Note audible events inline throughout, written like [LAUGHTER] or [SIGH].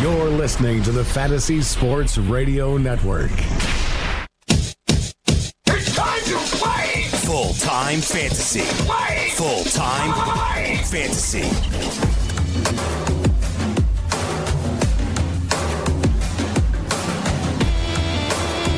You're listening to the Fantasy Sports Radio Network. It's time to play! Full time fantasy. Play! Full time fantasy.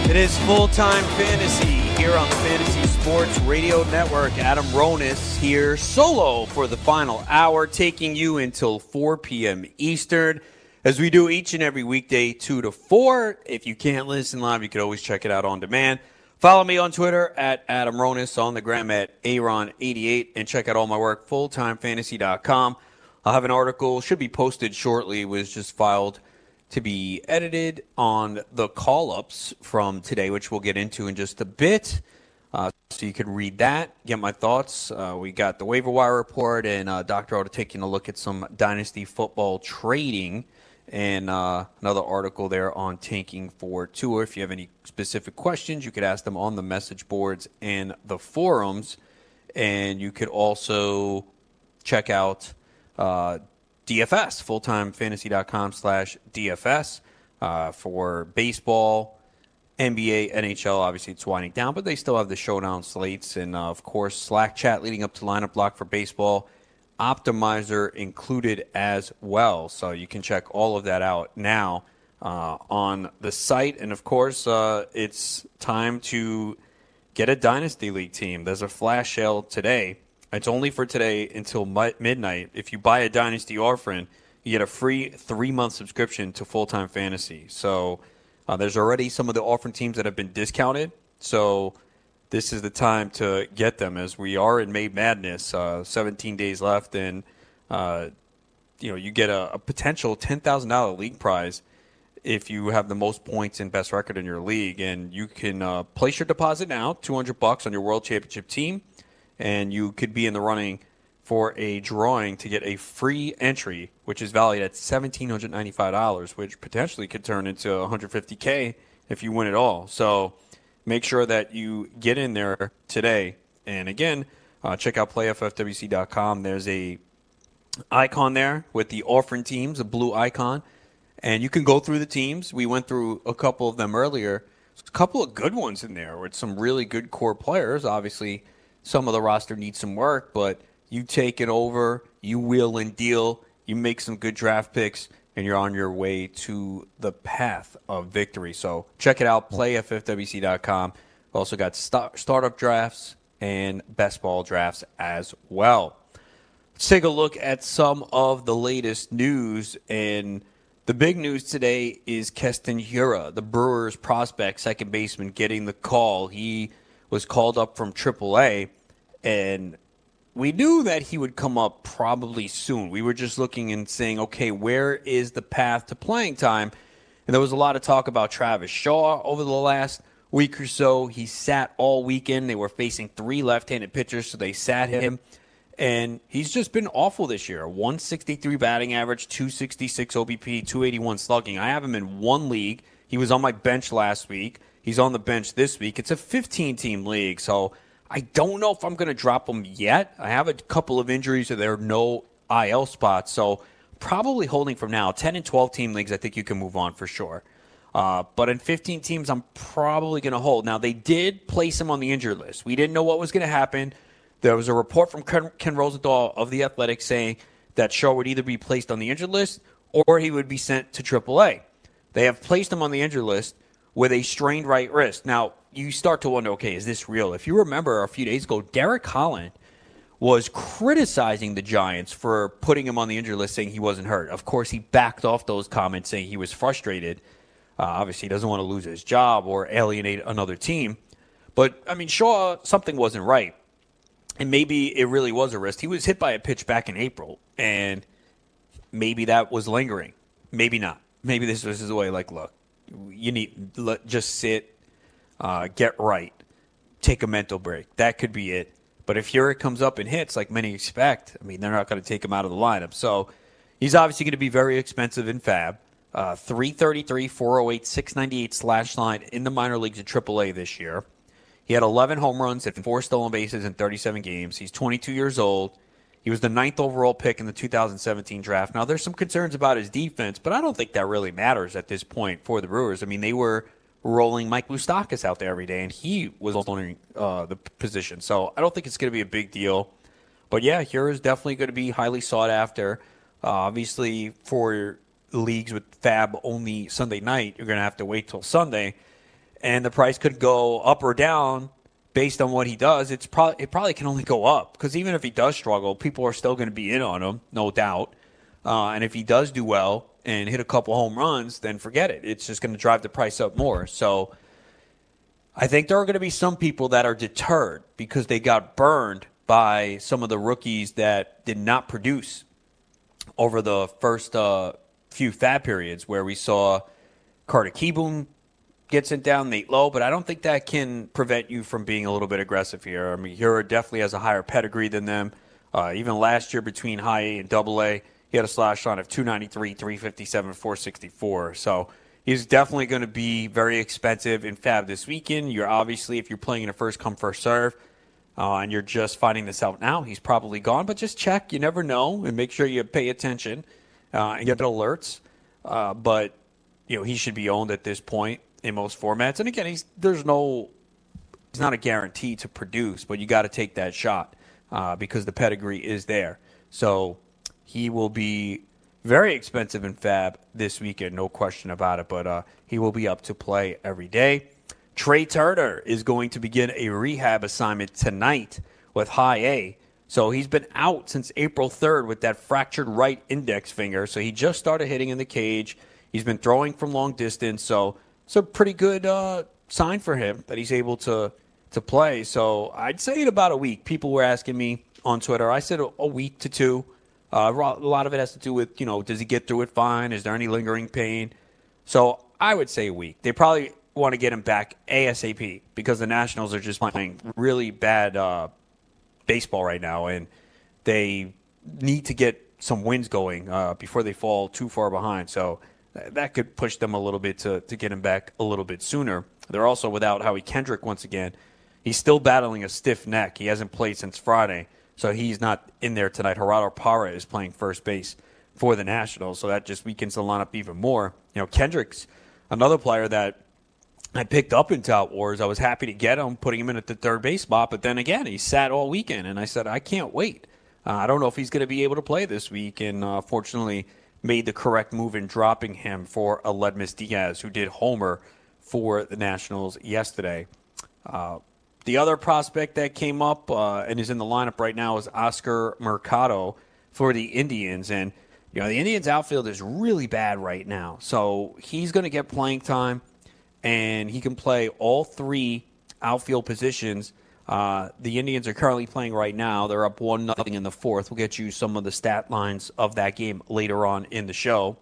It is full time fantasy here on the Fantasy Sports Radio Network. Adam Ronis here, solo for the final hour, taking you until 4 p.m. Eastern, as we do each and every weekday, 2 to 4. If you can't listen live, you can always check it out on demand. Follow me on Twitter at Adam Ronis, on the gram at Aaron88, and check out all my work, fulltimefantasy.com. I'll have an article, should be posted shortly, was just filed to be edited on the call ups from today, which we'll get into in just a bit. Uh, so you can read that, get my thoughts. Uh, we got the waiver wire report and uh, Dr. Roto taking a look at some dynasty football trading and uh, another article there on tanking for Tua. If you have any specific questions, you could ask them on the message boards and the forums. And you could also check out uh, DFS, fulltimefantasy.com slash DFS uh, for baseball, NBA, NHL. Obviously, it's winding down, but they still have the showdown slates. And, uh, of course, Slack chat leading up to lineup block for baseball. Optimizer included as well. So you can check all of that out now uh, on the site. And, of course, uh, it's time to get a Dynasty League team. There's a flash sale today. It's only for today until mi- midnight. If you buy a Dynasty Orphan, you get a free three month subscription to Full Time Fantasy. So uh, there's already some of the Orphan teams that have been discounted. So this is the time to get them as we are in May Madness. Uh, 17 days left, and uh, you know you get a, a potential $10,000 league prize if you have the most points and best record in your league, and you can uh, place your deposit now, 200 bucks on your World Championship team and you could be in the running for a drawing to get a free entry, which is valued at seventeen hundred ninety-five dollars, which potentially could turn into one hundred fifty k if you win it all. So make sure that you get in there today. And again, uh, check out playffwc.com. There's a icon there with the orphan teams, a blue icon, and you can go through the teams. We went through a couple of them earlier. A couple of good ones in there with some really good core players. Obviously, some of the roster needs some work, but you take it over, you wheel and deal, you make some good draft picks, and you're on your way to the path of victory. So check it out, playffwc.com. Also got start, startup drafts and best ball drafts as well. Let's take a look at some of the latest news. And the big news today is Keston Hiura, the Brewers prospect, second baseman, getting the call. He was called up from AAA, and we knew that he would come up probably soon. We were just looking and saying, okay, where is the path to playing time? And there was a lot of talk about Travis Shaw over the last week or so. He sat all weekend. They were facing three left handed pitchers, so they sat him. And he's just been awful this year. 163 batting average, 266 OBP, 281 slugging. I have him in one league. He was on my bench last week. He's on the bench this week. It's a 15 team league, so I don't know if I'm going to drop him yet. I have a couple of injuries, so there are no IL spots, so probably holding from now. 10 and 12 team leagues, I think you can move on for sure. Uh, but in 15 teams, I'm probably going to hold. Now, they did place him on the injured list. We didn't know what was going to happen. There was a report from Ken, Ken Rosenthal of the Athletic saying that Shaw would either be placed on the injured list or he would be sent to AAA. They have placed him on the injured list with a strained right wrist. Now, you start to wonder, okay, is this real? If you remember a few days ago, Derek Holland was criticizing the Giants for putting him on the injured list, saying he wasn't hurt. Of course, he backed off those comments, saying he was frustrated. Uh, obviously, he doesn't want to lose his job or alienate another team. But, I mean, Shaw, something wasn't right. And maybe it really was a wrist. He was hit by a pitch back in April, and maybe that was lingering. Maybe not. maybe this was his way. Like, look, you need let, just sit, uh, get right, take a mental break. That could be it. But if Hiura comes up and hits like many expect, I mean, they're not going to take him out of the lineup. So he's obviously going to be very expensive in Fab. Uh, 333, 408, 698 slash line in the minor leagues at AAA this year. He had 11 home runs and four stolen bases in 37 games. He's 22 years old. He was the ninth overall pick in the 2017 draft. Now, there's some concerns about his defense, but I don't think that really matters at this point for the Brewers. I mean, they were rolling Mike Moustakas out there every day, and he was owning uh, the position. So I don't think it's going to be a big deal. But yeah, Hiura is definitely going to be highly sought after. Uh, obviously, for leagues with Fab only Sunday night, you're going to have to wait till Sunday and the price could go up or down based on what he does. It's probably it probably can only go up because even if he does struggle, people are still going to be in on him, no doubt. Uh, and if he does do well and hit a couple home runs, then forget it. It's just going to drive the price up more. So I think there are going to be some people that are deterred because they got burned by some of the rookies that did not produce over the first uh, few fab periods where we saw Carter Kieboom gets it down Nate Lowe, but I don't think that can prevent you from being a little bit aggressive here. I mean, Hiura definitely has a higher pedigree than them. Uh, even last year between high A and double A, he had a slash line of 293, 357, 464. So he's definitely going to be very expensive in Fab this weekend. You're obviously, if you're playing in a first come, first serve, uh, and you're just finding this out now, he's probably gone. But just check. You never know. And make sure you pay attention uh, and get alerts. Uh, but, you know, he should be owned at this point in most formats. And again, he's there's no it's not a guarantee to produce, but you got to take that shot uh, because the pedigree is there. So he will be very expensive in Fab this weekend, no question about it. But uh, he will be up to play every day. Trea Turner is going to begin a rehab assignment tonight with High A. So he's been out since April 3rd with that fractured right index finger. So he just started hitting in the cage. He's been throwing from long distance. So it's a pretty good uh, sign for him that he's able to to play. So I'd say in about a week. People were asking me on Twitter. I said a, a week to two. Uh, a lot of it has to do with you know does he get through it fine? Is there any lingering pain? So I would say a week. They probably want to get him back ASAP because the Nationals are just playing really bad uh, baseball right now, and they need to get some wins going uh, before they fall too far behind. So that could push them a little bit to, to get him back a little bit sooner. They're also without Howie Kendrick once again. He's still battling a stiff neck. He hasn't played since Friday, so he's not in there tonight. Gerardo Parra is playing first base for the Nationals, so that just weakens the lineup even more. You know, Kendrick's another player that I picked up in Tout Wars. I was happy to get him, putting him in at the third base spot, but then again, he sat all weekend, and I said, I can't wait. Uh, I don't know if he's going to be able to play this week, and uh, fortunately – made the correct move in dropping him for Aledmys Diaz, who did homer for the Nationals yesterday. Uh, the other prospect that came up uh, and is in the lineup right now is Oscar Mercado for the Indians. And, you know, the Indians outfield is really bad right now. So he's going to get playing time, and he can play all three outfield positions uh, the Indians are currently playing right now. They're up one nothing in the fourth. We'll get you some of the stat lines of that game later on in the show.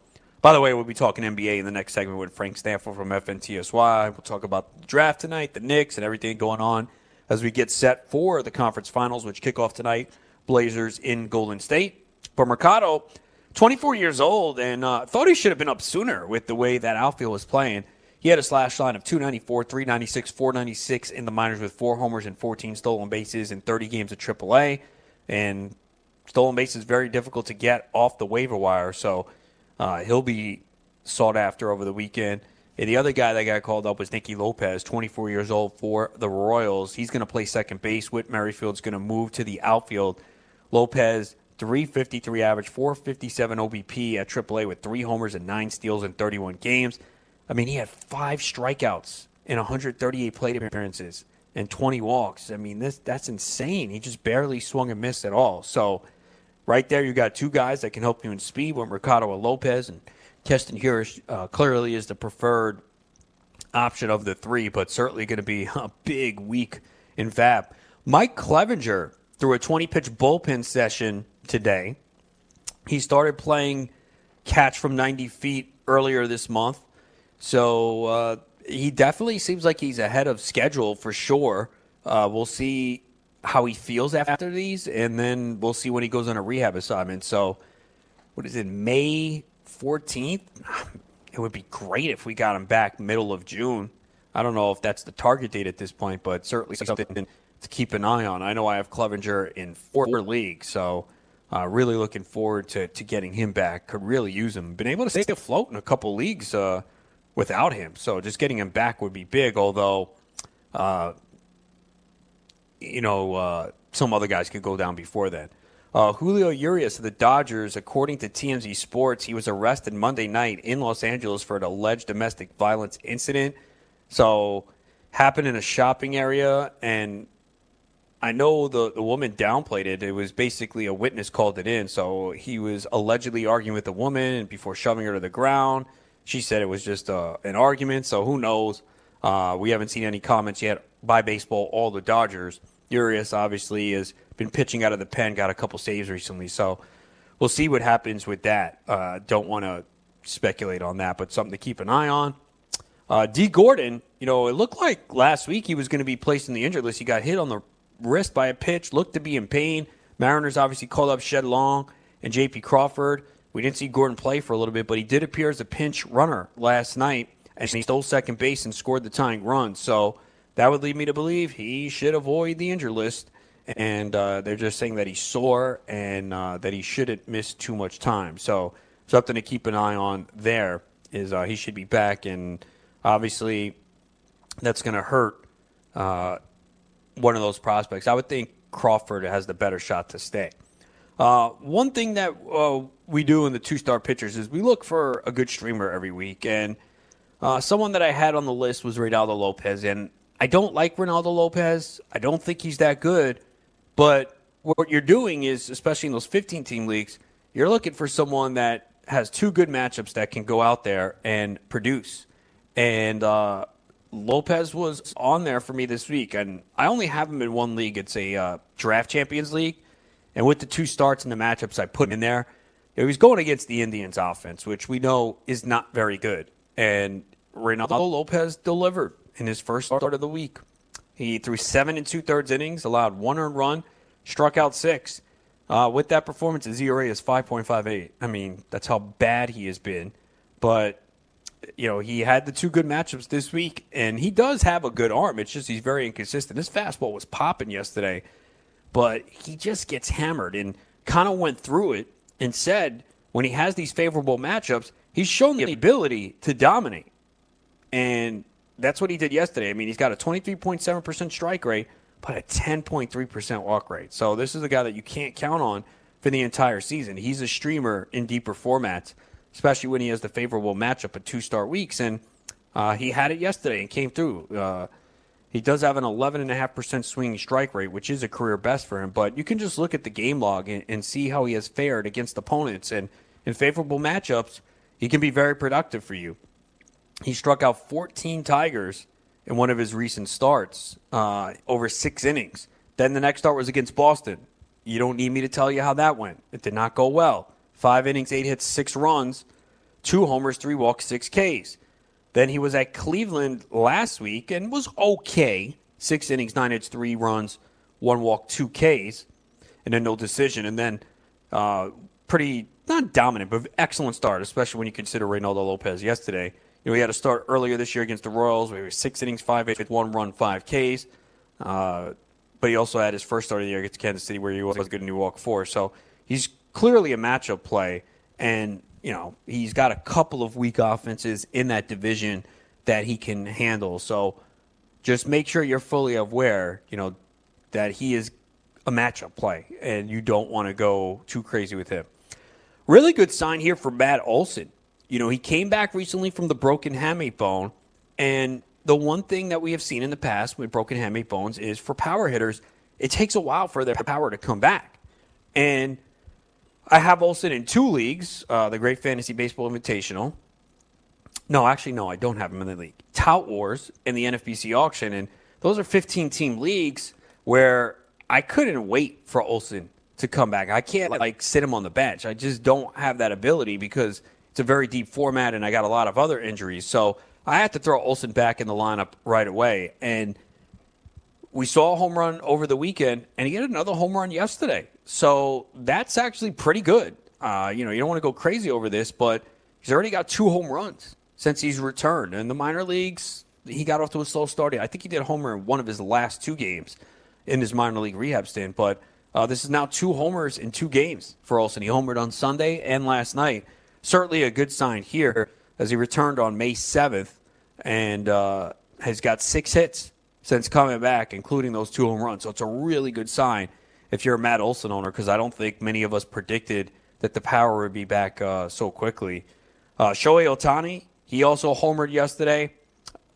By the way, we'll be talking NBA in the next segment with Frank Stampfl from FNTSY. We'll talk about the draft tonight, the Knicks, and everything going on as we get set for the conference finals, which kick off tonight. Blazers in Golden State. But Mercado, 24 years old, and uh, thought he should have been up sooner with the way that outfield was playing. He had a slash line of 294, 396, 496 in the minors with four homers and 14 stolen bases in 30 games of AAA. And stolen bases very difficult to get off the waiver wire, so uh, he'll be sought after over the weekend. And the other guy that got called up was Nicky Lopez, 24 years old for the Royals. He's going to play second base. Whit Merrifield's going to move to the outfield. Lopez, 353 average, 457 OBP at AAA with three homers and nine steals in 31 games. I mean, he had five strikeouts in 138 plate appearances and 20 walks. I mean, this that's insane. He just barely swung and missed at all. So, right there, you got two guys that can help you in speed with Mercado and Lopez, and Keston Hiura uh, clearly is the preferred option of the three, but certainly going to be a big week in FAB. Mike Clevinger threw a 20 pitch bullpen session today. He started playing catch from 90 feet earlier this month. So uh, he definitely seems like he's ahead of schedule for sure. Uh, we'll see how he feels after these, and then we'll see when he goes on a rehab assignment. So, what is it, May 14th? [SIGHS] It would be great if we got him back middle of June. I don't know if that's the target date at this point, but certainly something to keep an eye on. I know I have Clevinger in four leagues, so uh, really looking forward to, to getting him back. Could really use him. Been able to stay afloat in a couple leagues uh, without him, so just getting him back would be big. Although, uh, you know, uh, some other guys could go down before then. Uh, Julio Urias of the Dodgers, according to TMZ Sports, he was arrested Monday night in Los Angeles for an alleged domestic violence incident. So, happened in a shopping area, and I know the, the woman downplayed it. It was basically a witness called it in. So he was allegedly arguing with the woman and before shoving her to the ground. She said it was just uh, an argument. So who knows? Uh, we haven't seen any comments yet by baseball, all the Dodgers. Urias obviously has been pitching out of the pen, got a couple saves recently. So we'll see what happens with that. Uh, don't want to speculate on that, but something to keep an eye on. Uh, Dee Gordon, you know, it looked like last week he was going to be placed in the injured list. He got hit on the wrist by a pitch, looked to be in pain. Mariners obviously called up Shed Long and J.P. Crawford. We didn't see Gordon play for a little bit, but he did appear as a pinch runner last night, and he stole second base and scored the tying run. So that would lead me to believe he should avoid the injury list. And uh, they're just saying that he's sore and uh, that he shouldn't miss too much time. So something to keep an eye on there is uh, he should be back, and obviously that's going to hurt uh, one of those prospects. I would think Crawford has the better shot to stay. Uh, one thing that uh, we do in the two star pitchers is we look for a good streamer every week. And uh, someone that I had on the list was Reynaldo Lopez. And I don't like Reynaldo Lopez. I don't think he's that good. But what you're doing is, especially in those 15 team leagues, you're looking for someone that has two good matchups that can go out there and produce. And uh, Lopez was on there for me this week, and I only have him in one league. It's a uh, draft champions league, and with the two starts and the matchups I put in there, he was going against the Indians offense, which we know is not very good. And Reynaldo Lopez delivered in his first start of the week. He threw seven and two thirds innings, allowed one earned run, struck out six. Uh, with that performance, his ERA is 5.58. I mean, that's how bad he has been. But you know, he had the two good matchups this week, and he does have a good arm. It's just he's very inconsistent. His fastball was popping yesterday, but he just gets hammered and kind of went through it and said when he has these favorable matchups, he's shown the ability to dominate. And that's what he did yesterday. I mean, he's got a 23.7% strike rate, but a 10.3% walk rate. So this is a guy that you can't count on for the entire season. He's a streamer in deeper formats especially when he has the favorable matchup at two star weeks. And uh, he had it yesterday and came through. Uh, he does have an 11.5% swinging strike rate, which is a career best for him. But you can just look at the game log and, and see how he has fared against opponents. And in favorable matchups, he can be very productive for you. He struck out 14 Tigers in one of his recent starts uh, over six innings. Then the next start was against Boston. You don't need me to tell you how that went. It did not go well. Five innings, eight hits, six runs, two homers, three walks, six Ks. Then he was at Cleveland last week and was okay. Six innings, nine hits, three runs, one walk, two Ks, and then no decision. And then uh, pretty, not dominant, but excellent start, especially when you consider Reynaldo Lopez yesterday. You know, he had a start earlier this year against the Royals where he was six innings, five hits, one run, five Ks. Uh, but he also had his first start of the year against Kansas City where he was good and he walked four. So he's clearly a matchup play, and you know he's got a couple of weak offenses in that division that he can handle. So just make sure you're fully aware, you know, that he is a matchup play, and you don't want to go too crazy with him. Really good sign here for Matt Olson. You know, he came back recently from the broken hamate bone, and the one thing that we have seen in the past with broken hamate bones is for power hitters, it takes a while for their power to come back. And I have Olson in two leagues, uh, the Great Fantasy Baseball Invitational. No, actually, no, I don't have him in the league. Tout Wars and the NFBC auction, and those are 15 team leagues where I couldn't wait for Olson to come back. I can't like sit him on the bench. I just don't have that ability because it's a very deep format, and I got a lot of other injuries. So I had to throw Olson back in the lineup right away. And we saw a home run over the weekend, and he had another home run yesterday. So that's actually pretty good. Uh, you know, you don't want to go crazy over this, but he's already got two home runs since he's returned. In the minor leagues, he got off to a slow start. I think he did a homer in one of his last two games in his minor league rehab stint. But uh, this is now two homers in two games for Olson. He homered on Sunday and last night. Certainly a good sign here as he returned on May 7th and uh, has got six hits since coming back, including those two home runs. So it's a really good sign if you're a Matt Olson owner because I don't think many of us predicted that the power would be back uh, so quickly. Uh, Shohei Ohtani, he also homered yesterday,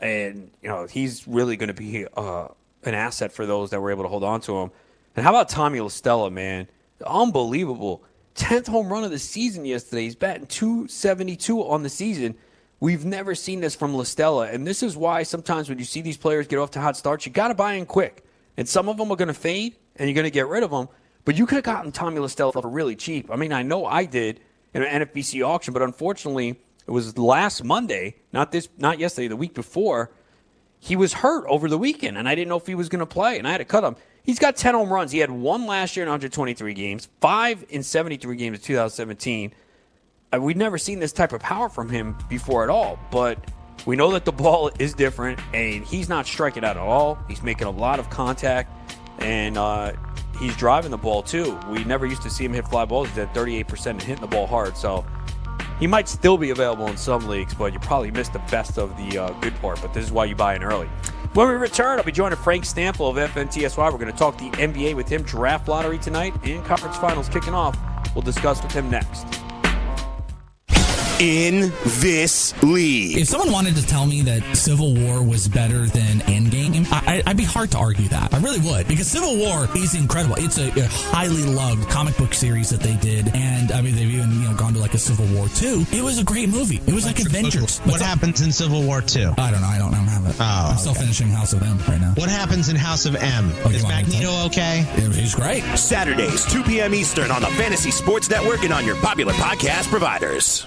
and you know he's really going to be uh, an asset for those that were able to hold on to him. And how about Tommy La Stella, man? Unbelievable. 10th home run of the season yesterday. He's batting 272 on the season. We've never seen this from La Stella. And this is why sometimes when you see these players get off to hot starts, you got to buy in quick. And some of them are going to fade and you're going to get rid of them. But you could have gotten Tommy La Stella for really cheap. I mean, I know I did in an NFBC auction, but unfortunately, it was last Monday, not this, not yesterday, the week before. He was hurt over the weekend, and I didn't know if he was going to play, and I had to cut him. He's got 10 home runs. He had one last year in 123 games, five in 73 games in 2017. Uh, we've never seen this type of power from him before at all, but we know that the [LAUGHS] ball is different, and he's not striking out at all. He's making a lot of contact, and uh, he's driving the ball too. We never used to see him hit fly balls. He's at 38% and hitting the ball hard. So he might still be available in some leagues, but you probably missed the best of the uh, good part. But this is why you buy in early. When we return, I'll be joining Frank Stampfl of FNTSY. We're going to talk the NBA with him, draft lottery tonight, and conference finals kicking off. We'll discuss with him next in this league. If someone wanted to tell me that Civil War was better than Endgame, I, would be hard to argue that. I really would because Civil War is incredible. It's a, a, highly loved comic book series that they did, and I mean they've even you know gone to like a Civil War two. It was a great movie. It was like Avengers. What happens in Civil War two? I don't know. I don't, I don't have it. Oh, I'm okay. still finishing House of M right now. What happens in House of M? Oh, is Magneto okay? He's great. Saturdays, 2 p.m. Eastern on the Fantasy Sports Network and on your popular podcast providers.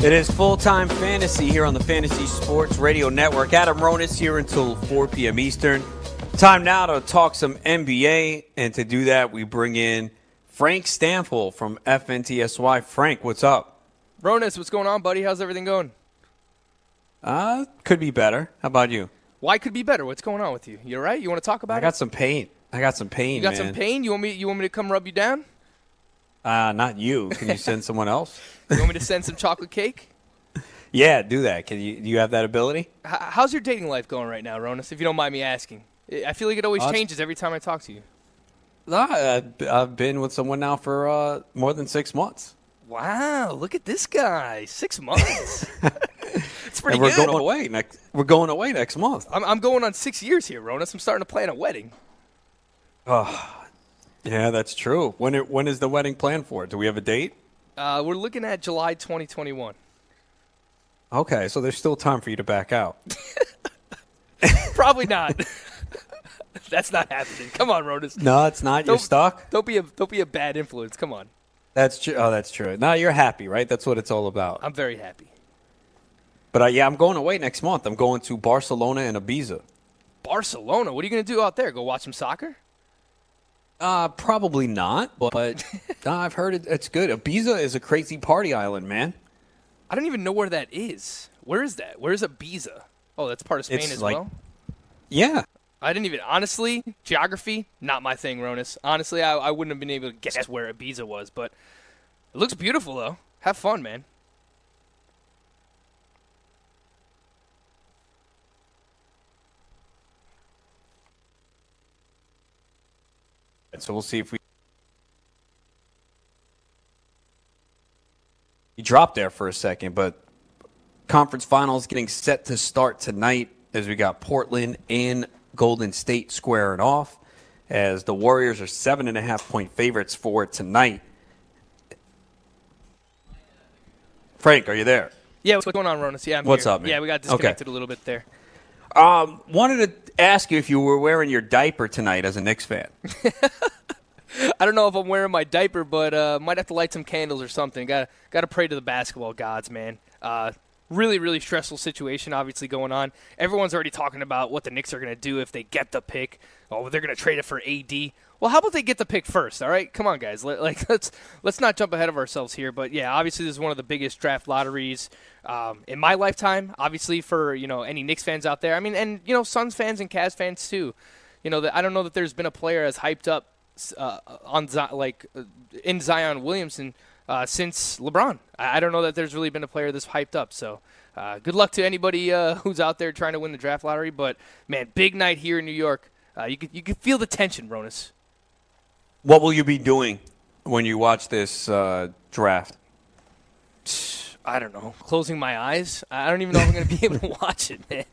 It is full time fantasy here on the Fantasy Sports Radio Network. Adam Ronis here until 4 p.m. Eastern. Time now to talk some NBA, and to do that, we bring in Frank Stampfl from FNTSY. Frank, what's up? Ronis, what's going on, buddy? How's everything going? Uh, could be better. How about you? Why could be better? What's going on with you? You're all right? You want to talk about I it? got some pain. I got some pain. You got man. some pain? You want me? You want me to come rub you down? Uh, not you. Can you send someone else? [LAUGHS] You want me to send some chocolate cake? Yeah, do that. Can you? Do you have that ability? H- how's your dating life going right now, Ronis? If you don't mind me asking, I feel like it always Uh, changes every time I talk to you. I, I've been with someone now for uh, more than six months. Wow, look at this guy. Six months. [LAUGHS] it's pretty and we're good. going away next. We're going away next month. I'm, I'm going on six years here, Ronis. I'm starting to plan a wedding. Oh, yeah, that's true. When it, when is the wedding planned for? Do we have a date? Uh, we're looking at July 2021. Okay, so there's still time for you to back out. [LAUGHS] Probably not. [LAUGHS] That's not happening. Come on, Ronis. No, it's not. You're stuck. Don't be a don't be a bad influence. Come on. That's true. Oh, that's true. Now you're happy, right? That's what it's all about. I'm very happy. But uh, yeah, I'm going away next month. I'm going to Barcelona and Ibiza. Barcelona. What are you going to do out there? Go watch some soccer? Uh, probably not, but uh, [LAUGHS] I've heard it, it's good. Ibiza is a crazy party island, man. I don't even know where that is. Where is that? Where is Ibiza? Oh, that's part of Spain It's as like- well. Yeah. I didn't even honestly geography not my thing, Ronis. Honestly, I, I wouldn't have been able to guess where Ibiza was, but it looks beautiful though. Have fun, man. So we'll see if we. He dropped there for a second, but conference finals getting set to start tonight as we got Portland and Golden State squaring off. As the Warriors are seven and a half point favorites for tonight. Frank, are you there? Yeah, what's going on, Ronis? Yeah, I'm What's here. up, man? Yeah, we got Okay. disconnected a little bit there. Um, wanted to ask you if you were wearing your diaper tonight as a Knicks fan. [LAUGHS] I don't know if I'm wearing my diaper, but uh, might have to light some candles or something. Got got to pray to the basketball gods, man. Uh, really, really stressful situation, obviously going on. Everyone's already talking about what the Knicks are going to do if they get the pick. Oh, they're going to trade it for AD. Well, how about they get the pick first? All right, come on, guys. Let, like [LAUGHS] let's let's not jump ahead of ourselves here. But yeah, obviously this is one of the biggest draft lotteries um, in my lifetime. Obviously for you know any Knicks fans out there. I mean, and you know Suns fans and Cavs fans too. You know, that I don't know that there's been a player as hyped up uh, on like uh, in Zion Williamson uh, since LeBron. I, I don't know that there's really been a player this hyped up. So. Uh, good luck to anybody uh, [LAUGHS] who's out there trying to win the draft lottery, but man, big night here in New York. Uh, you could you could feel the tension, Ronis. What will you be doing when you watch this uh, draft? I don't know, closing my eyes. I don't even know if I'm going to be able to [LAUGHS] watch it, man.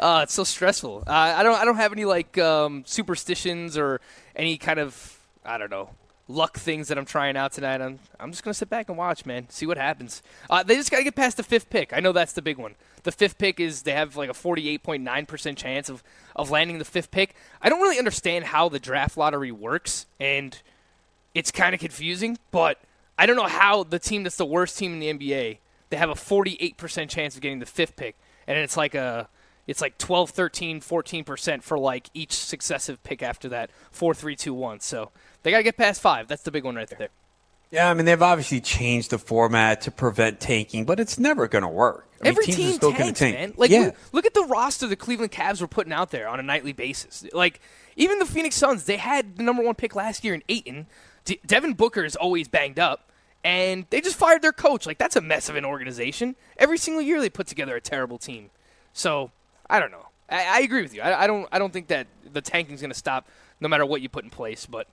Uh, it's so stressful. Uh, I don't. I don't have any like um, superstitions or any kind of I don't know luck things that I'm trying out tonight. I'm I'm just gonna sit back and watch, man. See what happens. Uh, they just got to get past the fifth pick. I know that's the big one. The fifth pick is they have like a 48.9 percent chance of of landing the fifth pick. I don't really understand how the draft lottery works, and it's kind of confusing. But I don't know how the team that's the worst team in the NBA they have a 48% chance of getting the fifth pick, and it's like a it's like 12, 13, 14% for like each successive pick after that. 4 3 2 1. So they got to get past 5. That's the big one right there. Yeah, I mean they've obviously changed the format to prevent tanking, but it's never going to work. I mean, Every teams are team still tanks, tank. man. Like yeah, look, look at the roster the Cleveland Cavs were putting out there on a nightly basis. Like even the Phoenix Suns, they had the number 1 pick last year in Ayton. De- Devin Booker is always banged up. And they just fired their coach. Like that's a mess of an organization. Every single year they put together a terrible team. So I don't know. I, I agree with you. I, I don't. I don't think that the tanking is going to stop no matter what you put in place. But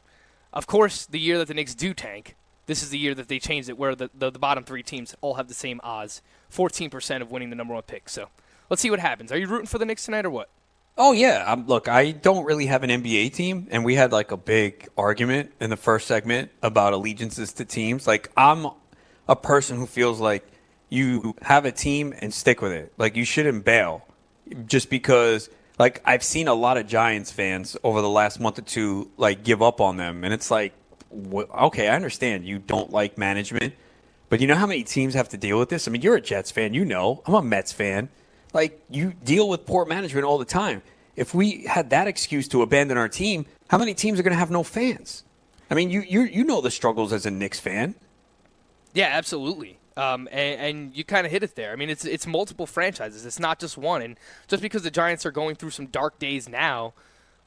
of course, the year that the Knicks do tank, this is the year that they changed it, where the, the, the bottom three teams all have the same odds, fourteen percent of winning the number one pick. So let's see what happens. Are you rooting for the Knicks tonight or what? Oh yeah, um, look, I don't really have an NBA team, and we had like a big argument in the first segment about allegiances to teams. Like I'm a person who feels like you have a team and stick with it. Like you shouldn't bail just because. Like I've seen a lot of Giants fans over the last month or two like give up on them, and it's like, okay, I understand you don't like management, but you know how many teams have to deal with this? I mean, you're a Jets fan, you know. I'm a Mets fan. Like you deal with poor management all the time. If we had that excuse to abandon our team, how many teams are going to have no fans? I mean, you you you know the struggles as a Knicks fan. Yeah, absolutely. Um, and, and you kind of hit it there. I mean, it's it's multiple franchises. It's not just one. And just because the Giants are going through some dark days now,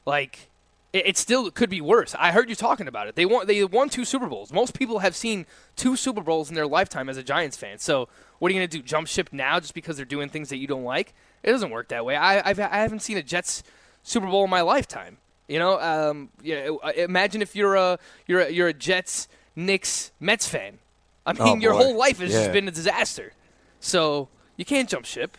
like it, it still could be worse. I heard you talking about it. They won they won two Super Bowls. Most people have seen two Super Bowls in their lifetime as a Giants fan. So what are you going to do? Jump ship now just because they're doing things that you don't like? It doesn't work that way. I I've, I haven't seen a Jets Super Bowl in my lifetime. You know, um, yeah. Imagine if you're a you're a, you're a Jets, Knicks, Mets fan. I oh, mean, Oh, your boy. whole life has Yeah. just been a disaster. So you can't jump ship.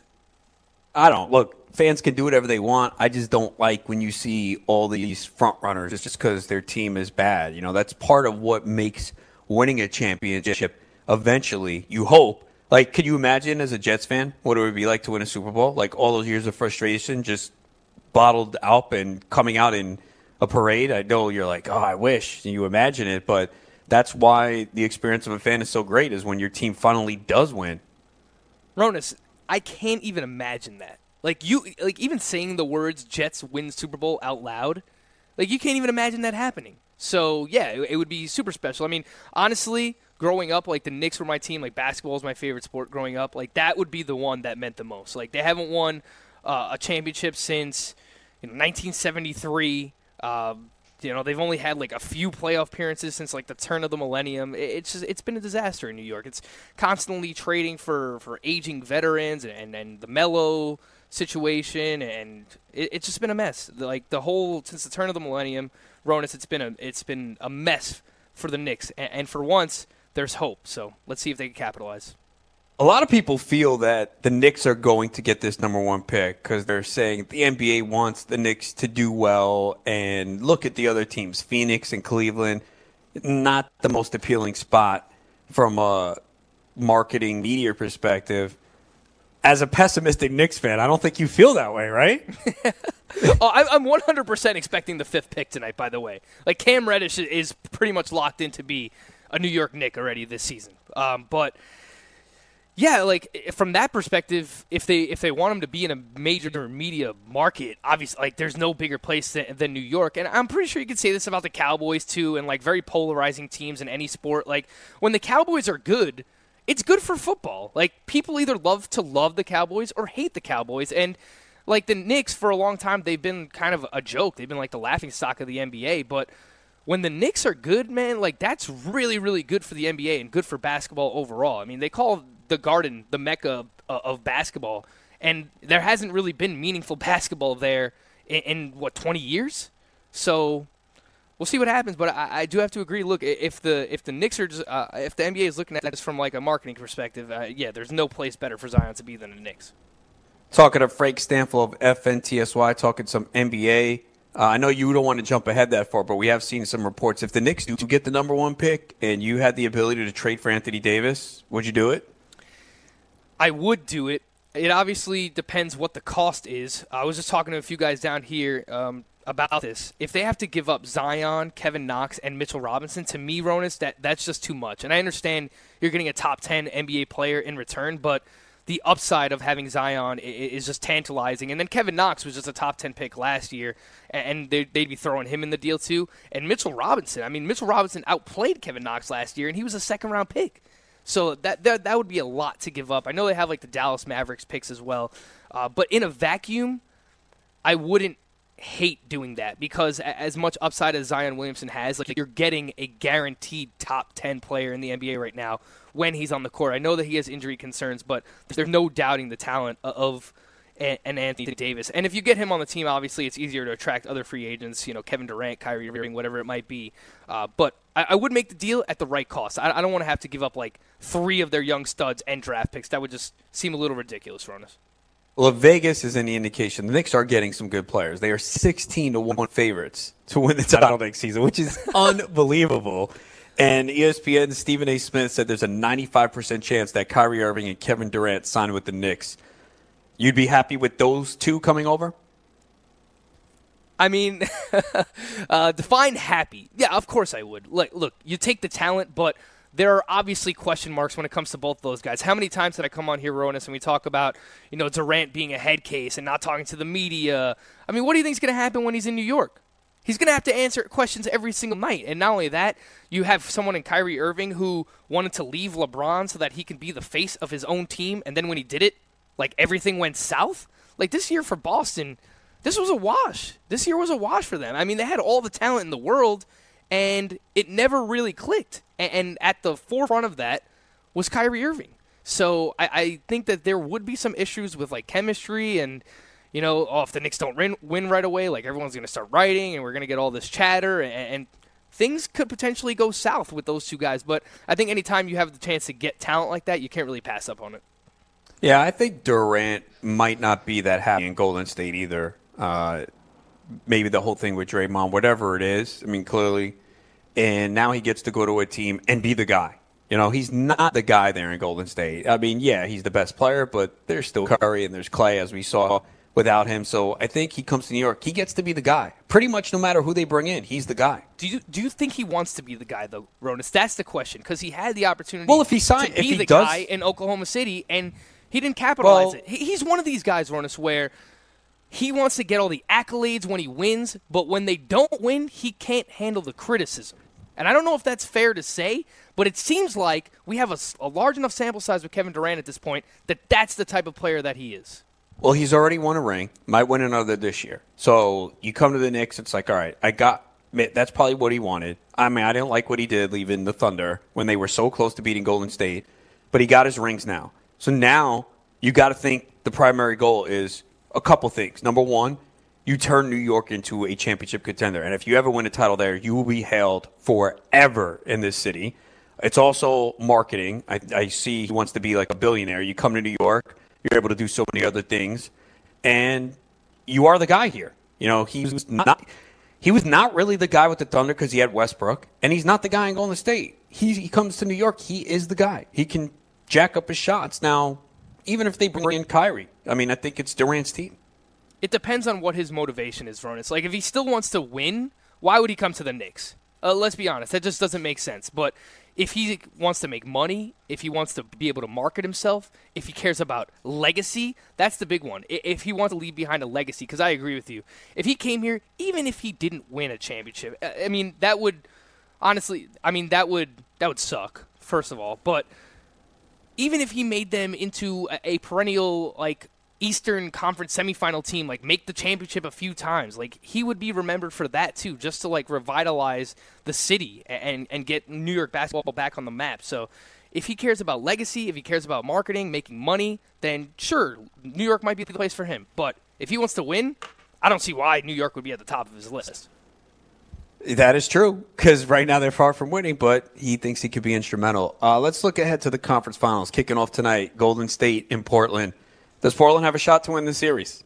I don't look. Fans can do whatever they want. I just don't like when you see all these front runners just just because their team is bad. You know, that's part of what makes winning a championship. Eventually, you hope. Like, could you imagine as a Jets fan what it would be like to win a Super Bowl? Like all those years of frustration just bottled up and coming out in a parade. I know you're like, oh, I wish you imagine it, but that's why the experience of a fan is so great. Is when your team finally does win. Ronis, I can't even imagine that. Like you, like even saying the words "Jets win Super Bowl" out loud, like you can't even imagine that happening. So yeah, it, it would be super special. I mean, honestly, growing up, like the Knicks were my team. Like basketball is my favorite sport growing up. Like that would be the one that meant the most. Like they haven't won uh, a championship since you know, 1973. Um, you know they've only had like a few playoff appearances since like the turn of the millennium. It's just it's been a disaster in New York. It's constantly trading for for aging veterans and and, and the Melo situation and it, it's just been a mess. Like the whole since the turn of the millennium, Ronis, it's been a it's been a mess for the Knicks. And, and for once, there's hope. So let's see if they can capitalize. A lot of people feel that the Knicks are going to get this number one pick because they're saying the NBA wants the Knicks to do well. And look at the other teams, Phoenix and Cleveland, not the most appealing spot from a marketing media perspective. As a pessimistic Knicks fan, I don't think you feel that way, right? [LAUGHS] oh, I'm 100% expecting the fifth pick tonight. By the way, like Cam Reddish is pretty much locked in to be a New York Knick already this season. Um, but yeah, like from that perspective, if they if they want him to be in a major media market, obviously, like there's no bigger place than, than New York. And I'm pretty sure you could say this about the Cowboys too, and like very polarizing teams in any sport. Like when the Cowboys are good, it's good for football. Like people either love to love the Cowboys or hate the Cowboys, and like the Knicks for a long time they've been kind of a joke. They've been like the laughing stock of the NBA, but when the Knicks are good, man, like that's really, really good for the NBA and good for basketball overall. I mean, they call the Garden the mecca of, of basketball, and there hasn't really been meaningful [LAUGHS] basketball there in, in what 20 years. So we'll see what happens. But I, I do have to agree. Look, if the if the Knicks are just uh, if the NBA is looking at this from like a marketing perspective, uh, yeah, there's no place better for Zion to be than the Knicks. Talking to Frank Stampfl of FNTSY, talking some NBA. Uh, I know you don't want to jump ahead that far, but we have seen some reports. If the Knicks do get the number one pick and you had the ability to trade for Anthony Davis, would you do it? I would do it. It obviously depends what the cost is. I was just talking to a few guys down here um, about this. If they have to give up Zion, Kevin Knox, and Mitchell Robinson, to me, Ronis, that that's just too much. And I understand you're getting a top ten NBA player in return, but the upside of having Zion is just tantalizing. And then Kevin Knox was just a top ten pick last year, and they'd be throwing him in the deal too. And Mitchell Robinson, I mean, Mitchell Robinson outplayed Kevin Knox last year, and he was a second round pick. So that, that that would be a lot to give up. I know they have like the Dallas Mavericks picks as well, uh, but in a vacuum, I wouldn't hate doing that because as much upside as Zion Williamson has, like you're getting a guaranteed top 10 player in the NBA right now when he's on the court. I know that he has injury concerns, but there's no doubting the talent of a- an Anthony Davis. And if you get him on the team, obviously it's easier to attract other free agents, you know, Kevin Durant, Kyrie Irving, whatever it might be. Uh, but I, I would make the deal at the right cost. I, I don't want to have to give up like three of their young studs and draft picks. That would just seem a little ridiculous, Ronis. Well, if Vegas is any indication, the Knicks are getting some good players. They are 16 to 1 favorites to win the title next season, which is [LAUGHS] unbelievable. And ESPN Stephen A. Smith said there's a 95% chance that Kyrie Irving and Kevin Durant sign with the Knicks. You'd be happy with those two coming over? I mean, [LAUGHS] uh, define happy. Yeah, of course I would. Look, look, you take the talent, but there are obviously question marks when it comes to both those guys. How many times did I come on here, Ronis, and we talk about, you know, Durant being a head case and not talking to the media? I mean, what do you think is going to happen when he's in New York? He's going to have to answer questions every single night. And not only that, you have someone in Kyrie Irving who wanted to leave LeBron so that he could be the face of his own team. And then when he did it, like everything went south. Like this year for Boston, this was a wash. This year was a wash for them. I mean, they had all the talent in the world, and it never really clicked. And, at the forefront of that was Kyrie Irving. So I, I think that there would be some issues with like chemistry and you know, oh, if the Knicks don't win, win right away, like everyone's going to start writing and we're going to get all this chatter and, and things could potentially go south with those two guys. But I think anytime you have the chance to get talent like that, you can't really pass up on it. Yeah, I think Durant might not be that happy in Golden State either. Uh, maybe the whole thing with Draymond, whatever it is. I mean, clearly, and now he gets to go to a team and be the guy. You know, he's not the guy there in Golden State. I mean, yeah, he's the best player, but there's still Curry and there's Klay, as we saw without him. So I think he comes to New York. He gets to be the guy. Pretty much no matter who they bring in, he's the guy. Do you do you think he wants to be the guy though, Ronis? That's the question because he had the opportunity. Well, if he signed, to be if he the does, guy in Oklahoma City, and he didn't capitalize Well- it. He, he's one of these guys, Ronis, where he wants to get all the accolades when he wins, but when they don't win, he can't handle the criticism. And I don't know if that's fair to say, but it seems like we have a large enough sample size with Kevin Durant at this point that that's the type of player that he is. Well, he's already won a ring. Might win another this year. So you come to the Knicks. It's like, all right, I got. That's probably what he wanted. I mean, I didn't like what he did leaving the Thunder when they were so close to beating Golden State, but he got his rings now. So now you got to think the primary goal is a couple things. Number one, you turn New York into a championship contender, and if you ever win a title there, you will be hailed forever in this city. It's also marketing. I, I see he wants to be like a billionaire. You come to New York, you're able to do so many other things, and you are the guy here. You know, he was not he was not really the guy with the Thunder because he had Westbrook, and he's not the guy in Golden State. He he comes to New York, he is the guy. He can jack up his shots. Now, even if they bring in Kyrie, I mean, I think it's Durant's team. It depends on what his motivation is, Ronis. Like, if he still wants to win, why would he come to the Knicks? Uh, let's be honest, that just doesn't make sense. But if he wants to make money, if he wants to be able to market himself, if he cares about legacy, that's the big one. If he wants to leave behind a legacy, because I agree with you. If he came here, even if he didn't win a championship, I I mean, that would honestly, I mean, that would that would suck. First of all, but even if he made them into a, a perennial like Eastern Conference semifinal team, like make the championship a few times, like he would be remembered for that too, just to like revitalize the city and and get New York basketball back on the map. So if he cares about legacy, if he cares about marketing, making money, then sure, New York might be the place for him. But if he wants to win, I don't see why New York would be at the top of his list. That is true because right now they're far from winning, but he thinks he could be instrumental. Uh, let's look ahead to the conference finals kicking off tonight. Golden State in Portland. Does Portland have a shot to win the series?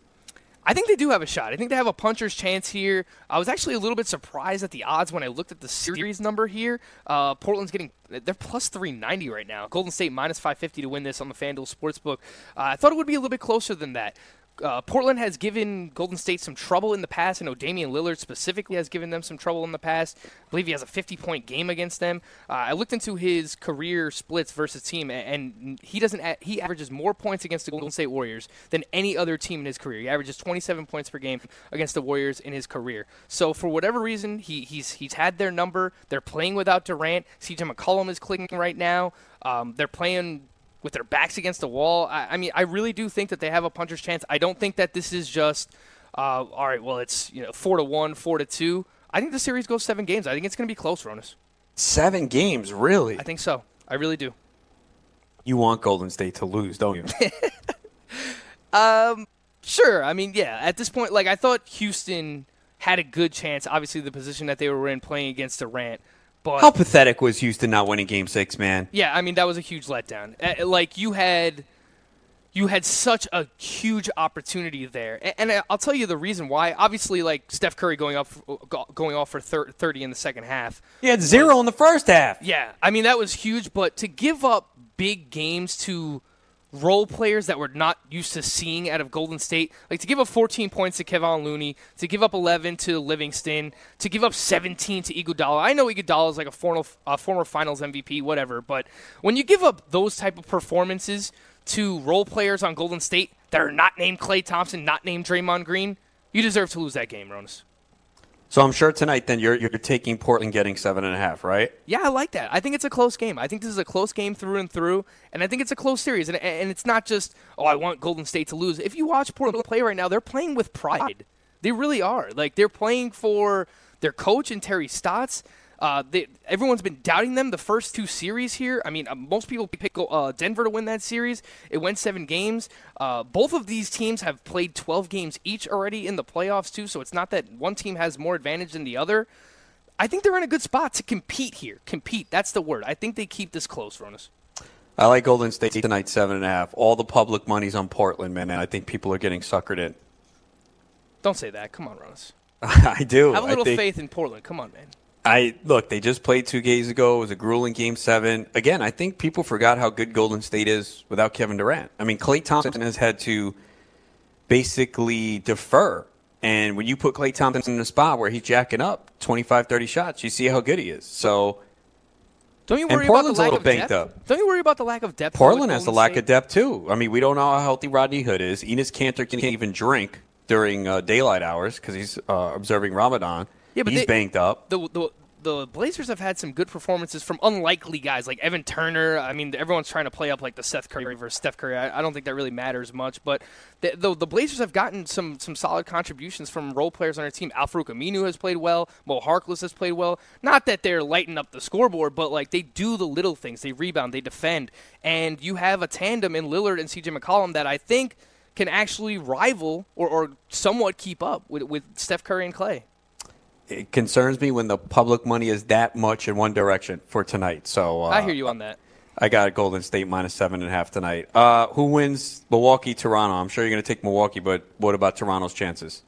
I think they do have a shot. I think they have a puncher's chance here. I was actually a little bit surprised at the odds when I looked at the series number here. Uh, Portland's getting they're plus 390 right now. Golden State minus 550 to win this on the FanDuel Sportsbook. Uh, I thought it would be a little bit closer than that. Uh, Portland has given Golden State some trouble in the past. I know Damian Lillard specifically has given them some trouble in the past. I believe he has a 50 point game against them. Uh, I looked into his career splits versus team, and he doesn't. a- He averages more points against the Golden State Warriors than any other team in his career. He averages 27 points per game against the Warriors in his career. So for whatever reason, he, he's he's had their number. They're playing without Durant. CJ McCollum is clicking right now. Um, they're playing with their backs against the wall. I, I mean, I really do think that they have a puncher's chance. I don't think that this is just, uh, all right, well, it's you know four to one, four to two. I think the series goes seven games. I think it's going to be close, Ronis. Seven games, really? I think so. I really do. You want Golden State to lose, don't you? [LAUGHS] Um, sure. I mean, yeah. At this point, like I thought Houston had a good chance. Obviously, the position that they were in playing against Durant, but How pathetic was Houston not winning Game Six, man? Yeah, I mean that was a huge letdown. Uh, Like you had, you had such a huge opportunity there, and I- I'll tell you the reason why. Obviously, like Steph Curry going up, uh, going off for thirty in the second half. He had zero in the first half. Yeah, I mean that was huge, but to give up big games to role players that we're not used to seeing out of Golden State, like to give up 14 points to Kevon Looney, to give up 11 to Livingston, to give up 17 to Iguodala. I know Iguodala is like a former, uh, former Finals MVP, whatever, but when you give up those type of performances to role players on Golden State that are not named Klay Thompson, not named Draymond Green, you deserve to lose that game, Ronis. So I'm sure tonight, then you're you're taking Portland getting seven and a half, right? Yeah, I like that. I think it's a close game. I think this is a close game through and through, and I think it's a close series. And, and it's not just, oh, I want Golden State to lose. If you watch Portland play right now, they're playing with pride. They really are. Like, they're playing for their coach and Terry Stotts. Uh, they, everyone's been doubting them the first two series here. I mean, uh, most people pick uh, Denver to win that series. It went seven games. Uh, both of these teams have played 12 games each already in the playoffs, too, so it's not that one team has more advantage than the other. I think they're in a good spot to compete here. Compete, that's the word. I think they keep this close, Ronis. I like Golden State tonight, seven and a half. All the public money's on Portland, man, and I think people are getting suckered in. Don't say that. Come on, Ronis. [LAUGHS] I do. Have a little think, faith in Portland. Come on, man. I look. They just played two games ago. It was a grueling game seven. Again, I think people forgot how good Golden State is without Kevin Durant. I mean, Klay Thompson has had to basically defer. And when you put Klay Thompson in a spot where he's jacking up 25, 30 shots, you see how good he is. So don't you worry and Portland's about the lack a little of banked depth? up. Don't you worry about the lack of depth? Portland has a Golden lack State? of depth too. I mean, we don't know how healthy Rodney Hood is. Enes Kanter can't even drink during uh, daylight hours because he's uh, observing Ramadan. Yeah, but he's they- banked up. the, the the Blazers have had some good performances from unlikely guys like Evan Turner. I mean, everyone's trying to play up like the Seth Curry versus Steph Curry. I, I don't think that really matters much, but the, the, the Blazers have gotten some some solid contributions from role players on their team. Al-Farouq Aminu has played well. Mo Harkless has played well. Not that they're lighting up the scoreboard, but like they do the little things. They rebound, they defend, and you have a tandem in Lillard and CJ McCollum that I think can actually rival or, or somewhat keep up with, with Steph Curry and Klay. It concerns me when the public money is that much in one direction for tonight. So uh, I hear you on that. I got Golden State minus seven and a half tonight. Uh, who wins Milwaukee Toronto? I'm sure you're going to take Milwaukee, but what about Toronto's chances?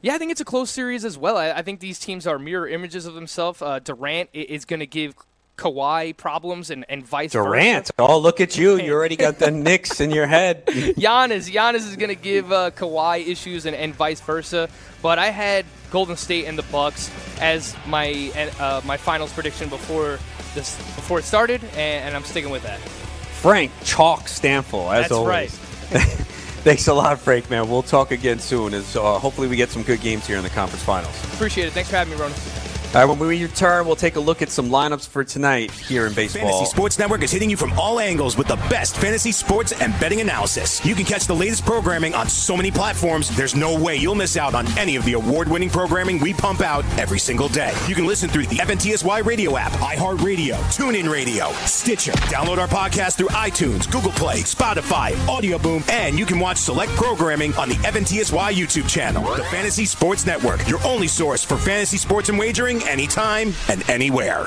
Yeah, I think it's a close series as well. I, I think these teams are mirror images of themselves. Uh, Durant is going to give Kawhi problems and, and vice Durant. versa. Oh, look at you! You already got the [LAUGHS] Knicks in your head. Giannis, Giannis is going to give uh, Kawhi issues and, and vice versa. But I had Golden State and the Bucks as my uh, my finals prediction before this before it started, and, and I'm sticking with that. Frank Chalk Stampfl, as That's always. right. [LAUGHS] Thanks a lot, Frank. Man, we'll talk again soon. As uh, hopefully we get some good games here in the conference finals. Appreciate it. Thanks for having me, Ronan. All right, when we return, we'll take a look at some lineups for tonight here in baseball. Fantasy Sports Network is hitting you from all angles with the best fantasy sports and betting analysis. You can catch the latest programming on so many platforms, there's no way you'll miss out on any of the award winning programming we pump out every single day. You can listen through the FNTSY radio app, iHeartRadio, TuneIn Radio, Stitcher. Download our podcast through iTunes, Google Play, Spotify, Audio Boom, and you can watch select programming on the FNTSY YouTube channel. The Fantasy Sports Network, your only source for fantasy sports and wagering anytime and anywhere.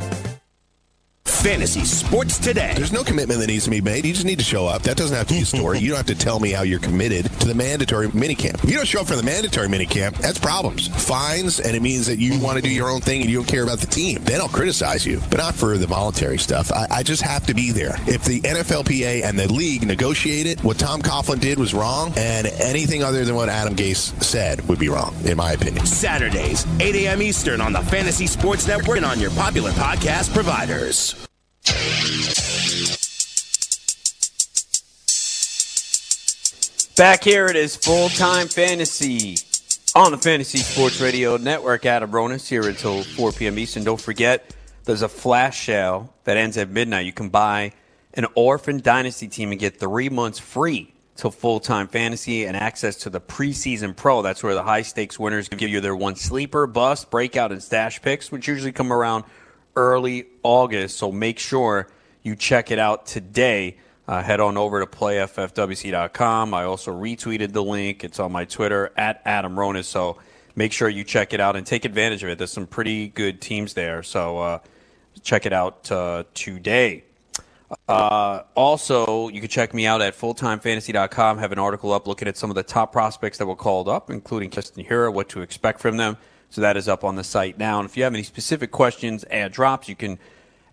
Fantasy Sports Today. There's no commitment that needs to be made. You just need to show up. That doesn't have to be a story. you don't have to tell me how you're committed to the mandatory minicamp. If you don't show up for the mandatory minicamp, that's problems. Fines, and it means that you want to do your own thing and you don't care about the team. Then I'll criticize you, but not for the voluntary stuff. I, I just have to be there. If the NFLPA and the league negotiate it, what Tom Coughlin did was wrong, and anything other than what Adam Gase said would be wrong, in my opinion. Saturdays, 8 a.m. Eastern on the Fantasy Sports Network and on your popular podcast providers. Back here it is full time fantasy on the Fantasy Sports Radio Network. Adam Ronis here until 4 p.m. Eastern. Don't forget, there's a flash sale that ends at midnight. You can buy an Orphan Dynasty team and get three months free to full time fantasy and access to the preseason pro. That's where the high stakes winners give you their one sleeper, bust, breakout, and stash picks, which usually come around early August. So make sure you check it out today. Uh, head on over to playffwc.com. I also retweeted the link. It's on my Twitter at Adam Ronis. So make sure you check it out and take advantage of it. There's some pretty good teams there, so uh, check it out uh, today. Uh, also, you can check me out at fulltimefantasy.com. Have an article up looking at some of the top prospects that were called up, including Keston Hiura, what to expect from them. So that is up on the site now. And if you have any specific questions and drops, you can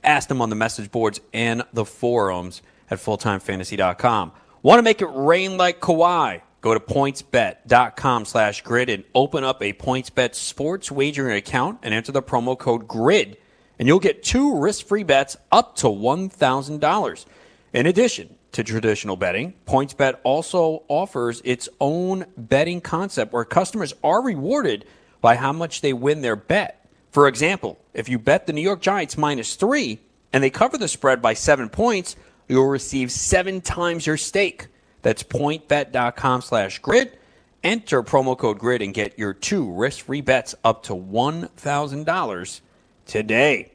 ask them on the message boards and the forums at fulltimefantasy.com. Want to make it rain like Kawhi? Go to pointsbet.com slash grid and open up a PointsBet sports wagering account and enter the promo code GRID and you'll get two risk-free bets up to $1,000. In addition to traditional betting, PointsBet also offers its own betting concept where customers are rewarded by how much they win their bet. For example, if you bet the New York Giants minus three and they cover the spread by seven points, you'll receive seven times your stake. That's pointbet.com slash grid. Enter promo code GRID and get your two risk-free bets up to $1,000 today.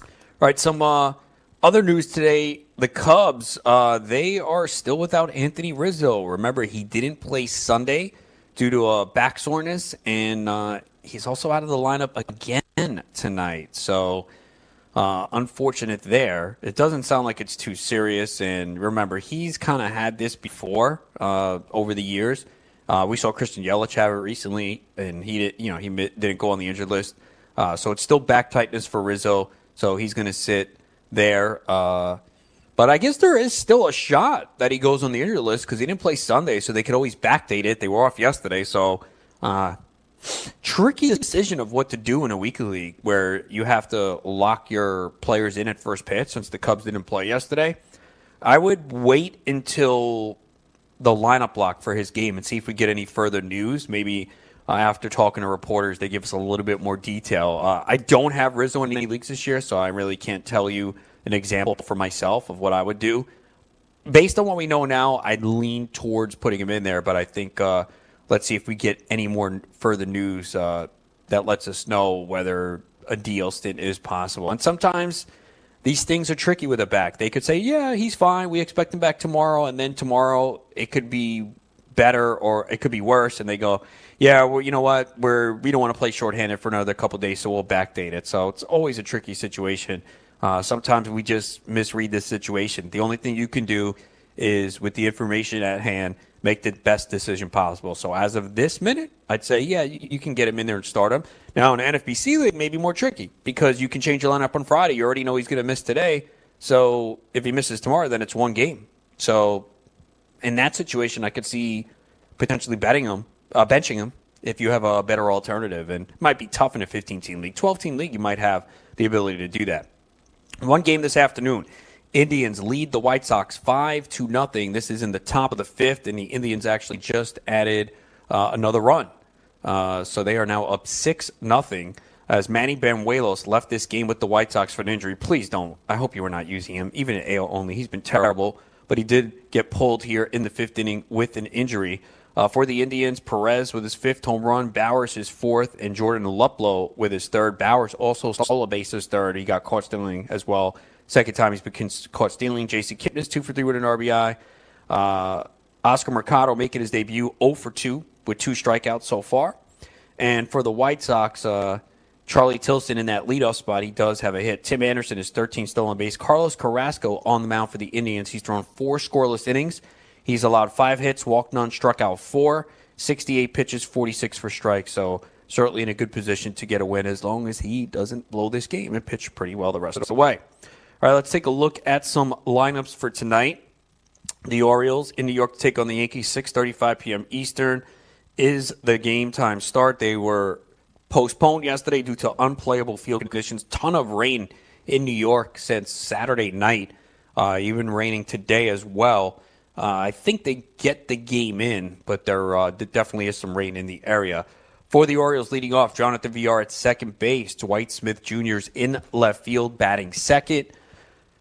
All right, some uh, other news today. The Cubs, uh, they are still without Anthony Rizzo. Remember, he didn't play Sunday due to a back soreness, and uh, he's also out of the lineup again tonight. So, uh, unfortunate there. It doesn't sound like it's too serious. And remember, he's kind of had this before uh, over the years. Uh, we saw Christian Yelich have it recently, and he did, you know he didn't go on the injured list. Uh, so it's still back tightness for Rizzo. So he's going to sit there. But I guess there is still a shot that he goes on the injury list because he didn't play Sunday, so they could always backdate it. They were off yesterday, so uh, tricky decision of what to do in a weekly league where you have to lock your players in at first pitch since the Cubs didn't play yesterday. I would wait until the lineup block for his game and see if we get any further news. Maybe uh, after talking to reporters, they give us a little bit more detail. Uh, I don't have Rizzo in any leagues this year, so I really can't tell you an example for myself of what I would do. Based on what we know now, I'd lean towards putting him in there, but I think uh, let's see if we get any more further news uh, that lets us know whether a DL stint is possible. And sometimes these things are tricky with a back. They could say, "Yeah, he's fine. We expect him back tomorrow," and then tomorrow it could be better or it could be worse, and they go, yeah, well, you know what? We're we don't want to play shorthanded for another couple days, so we'll backdate it. So it's always a tricky situation. Uh, sometimes we just misread this situation. The only thing you can do is, with the information at hand, make the best decision possible. So as of this minute, I'd say, yeah, you, can get him in there and start him. Now in an NFBC league, maybe more tricky because you can change your lineup on Friday. You already know he's going to miss today. So if he misses tomorrow, then it's one game. So in that situation, I could see potentially betting him uh, benching him if you have a better alternative. And it might be tough in a 15 team league. 12 team league, you might have the ability to do that. One game this afternoon. Indians lead the White Sox five to nothing. This is in the top of the fifth, and the Indians actually just added uh, another run, uh, so they are now up six nothing. As Manny Banuelos left this game with the White Sox for an injury. Please don't. I hope you were not using him, even at AL only. He's been terrible, but he did get pulled here in the fifth inning with an injury. Uh, for the Indians, Perez with his fifth home run, Bauers his fourth, and Jordan Luplow with his third. Bauers also stole a base his third. He got caught stealing as well. Second time he's been caught stealing. J.C. Kipnis two for three with an RBI. Uh, Oscar Mercado making his debut 0 for 2 with two strikeouts so far. And for the White Sox, uh, Charlie Tilson in that leadoff spot, he does have a hit. Tim Anderson is 13 stolen base. Carlos Carrasco on the mound for the Indians. He's thrown four scoreless innings. He's allowed five hits, walked none, struck out four, 68 pitches, 46 for strikes. So certainly in a good position to get a win as long as he doesn't blow this game and pitch pretty well the rest of the way. All right, let's take a look at some lineups for tonight. The Orioles in New York to take on the Yankees, 6:35 p.m. Eastern is the game time start. They were postponed yesterday due to unplayable field conditions. Ton of rain in New York since Saturday night, uh, even raining today as well. Uh, I think they get the game in, but there, uh, definitely is some rain in the area. For the Orioles, leading off, Jonathan Villar at second base. Dwight Smith Jr. is in left field, batting second.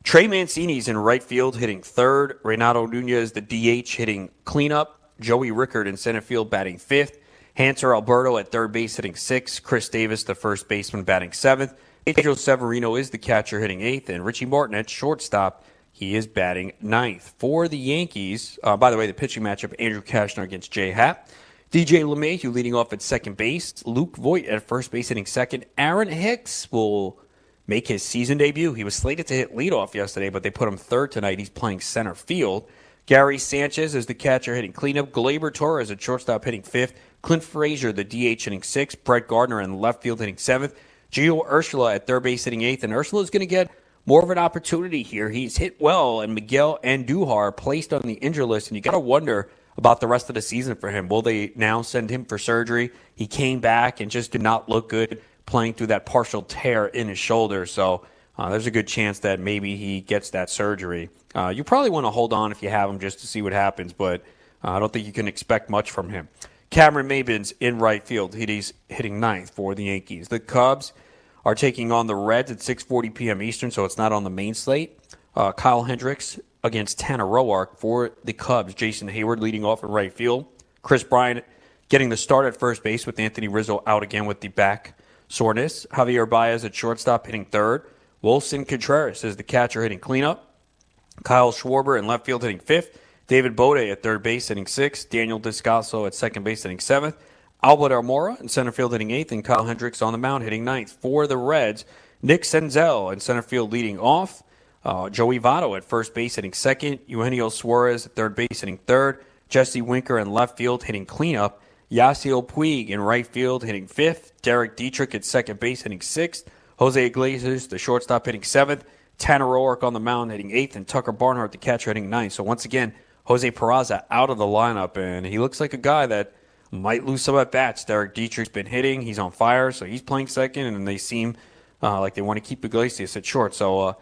Trey Mancini's in right field, hitting third. Renato Nunez, the DH, hitting cleanup. Joey Rickard in center field, batting fifth. Hanser Alberto at third base, hitting sixth. Chris Davis, the first baseman, batting seventh. Pedro Severino is the catcher, hitting eighth. And Richie Martin at shortstop he is batting ninth. For the Yankees, uh, by the way, the pitching matchup Andrew Cashner against Jay Happ. DJ LeMahieu leading off at second base. Luke Voit at first base hitting second. Aaron Hicks will make his season debut. He was slated to hit leadoff yesterday, but they put him third tonight. He's playing center field. Gary Sanchez is the catcher hitting cleanup. Gleyber Torres at shortstop hitting fifth. Clint Frazier, the DH, hitting sixth. Brett Gardner in left field hitting seventh. Gio Urshela at third base hitting eighth. And Urshela is going to get more of an opportunity here. He's hit well, and Miguel Andujar placed on the injury list. And you got to wonder – about the rest of the season for him. Will they now send him for surgery? He came back and just did not look good playing through that partial tear in his shoulder. So uh, there's a good chance that maybe he gets that surgery. Uh, you probably want to hold on if you have him just to see what happens, but uh, I don't think you can expect much from him. Cameron Maybin's in right field. He's hitting ninth for the Yankees. The Cubs are taking on the Reds at 6:40 p.m. Eastern, so it's not on the main slate. Uh, Kyle Hendricks against Tanner Roark for the Cubs. Jason Heyward leading off in right field. Kris Bryant getting the start at first base with Anthony Rizzo out again with the back soreness. Javier Baez at shortstop hitting third. Willson Contreras is the catcher hitting cleanup. Kyle Schwarber in left field hitting fifth. David Bote at third base hitting sixth. Daniel Descalso at second base hitting seventh. Albert Almora in center field hitting eighth. And Kyle Hendricks on the mound hitting ninth. For the Reds, Nick Senzel in center field leading off. Uh, Joey Votto at first base hitting second. Eugenio Suarez at third base hitting third. Jesse Winker in left field hitting cleanup. Yasiel Puig in right field hitting fifth. Derek Dietrich at second base hitting sixth. Jose Iglesias, the shortstop, hitting seventh. Tanner Roark on the mound hitting eighth. And Tucker Barnhart, the catcher, hitting ninth. So once again, Jose Peraza out of the lineup. And he looks like a guy that might lose some at bats. Derek Dietrich's been hitting. He's on fire. So he's playing second. And they seem uh, like they want to keep Iglesias at short. So, uh,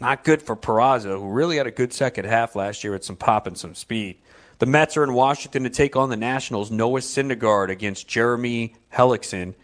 not good for Peraza, who really had a good second half last year with some pop and some speed. The Mets are in Washington to take on the Nationals. Noah Syndergaard against Jeremy Hellickson.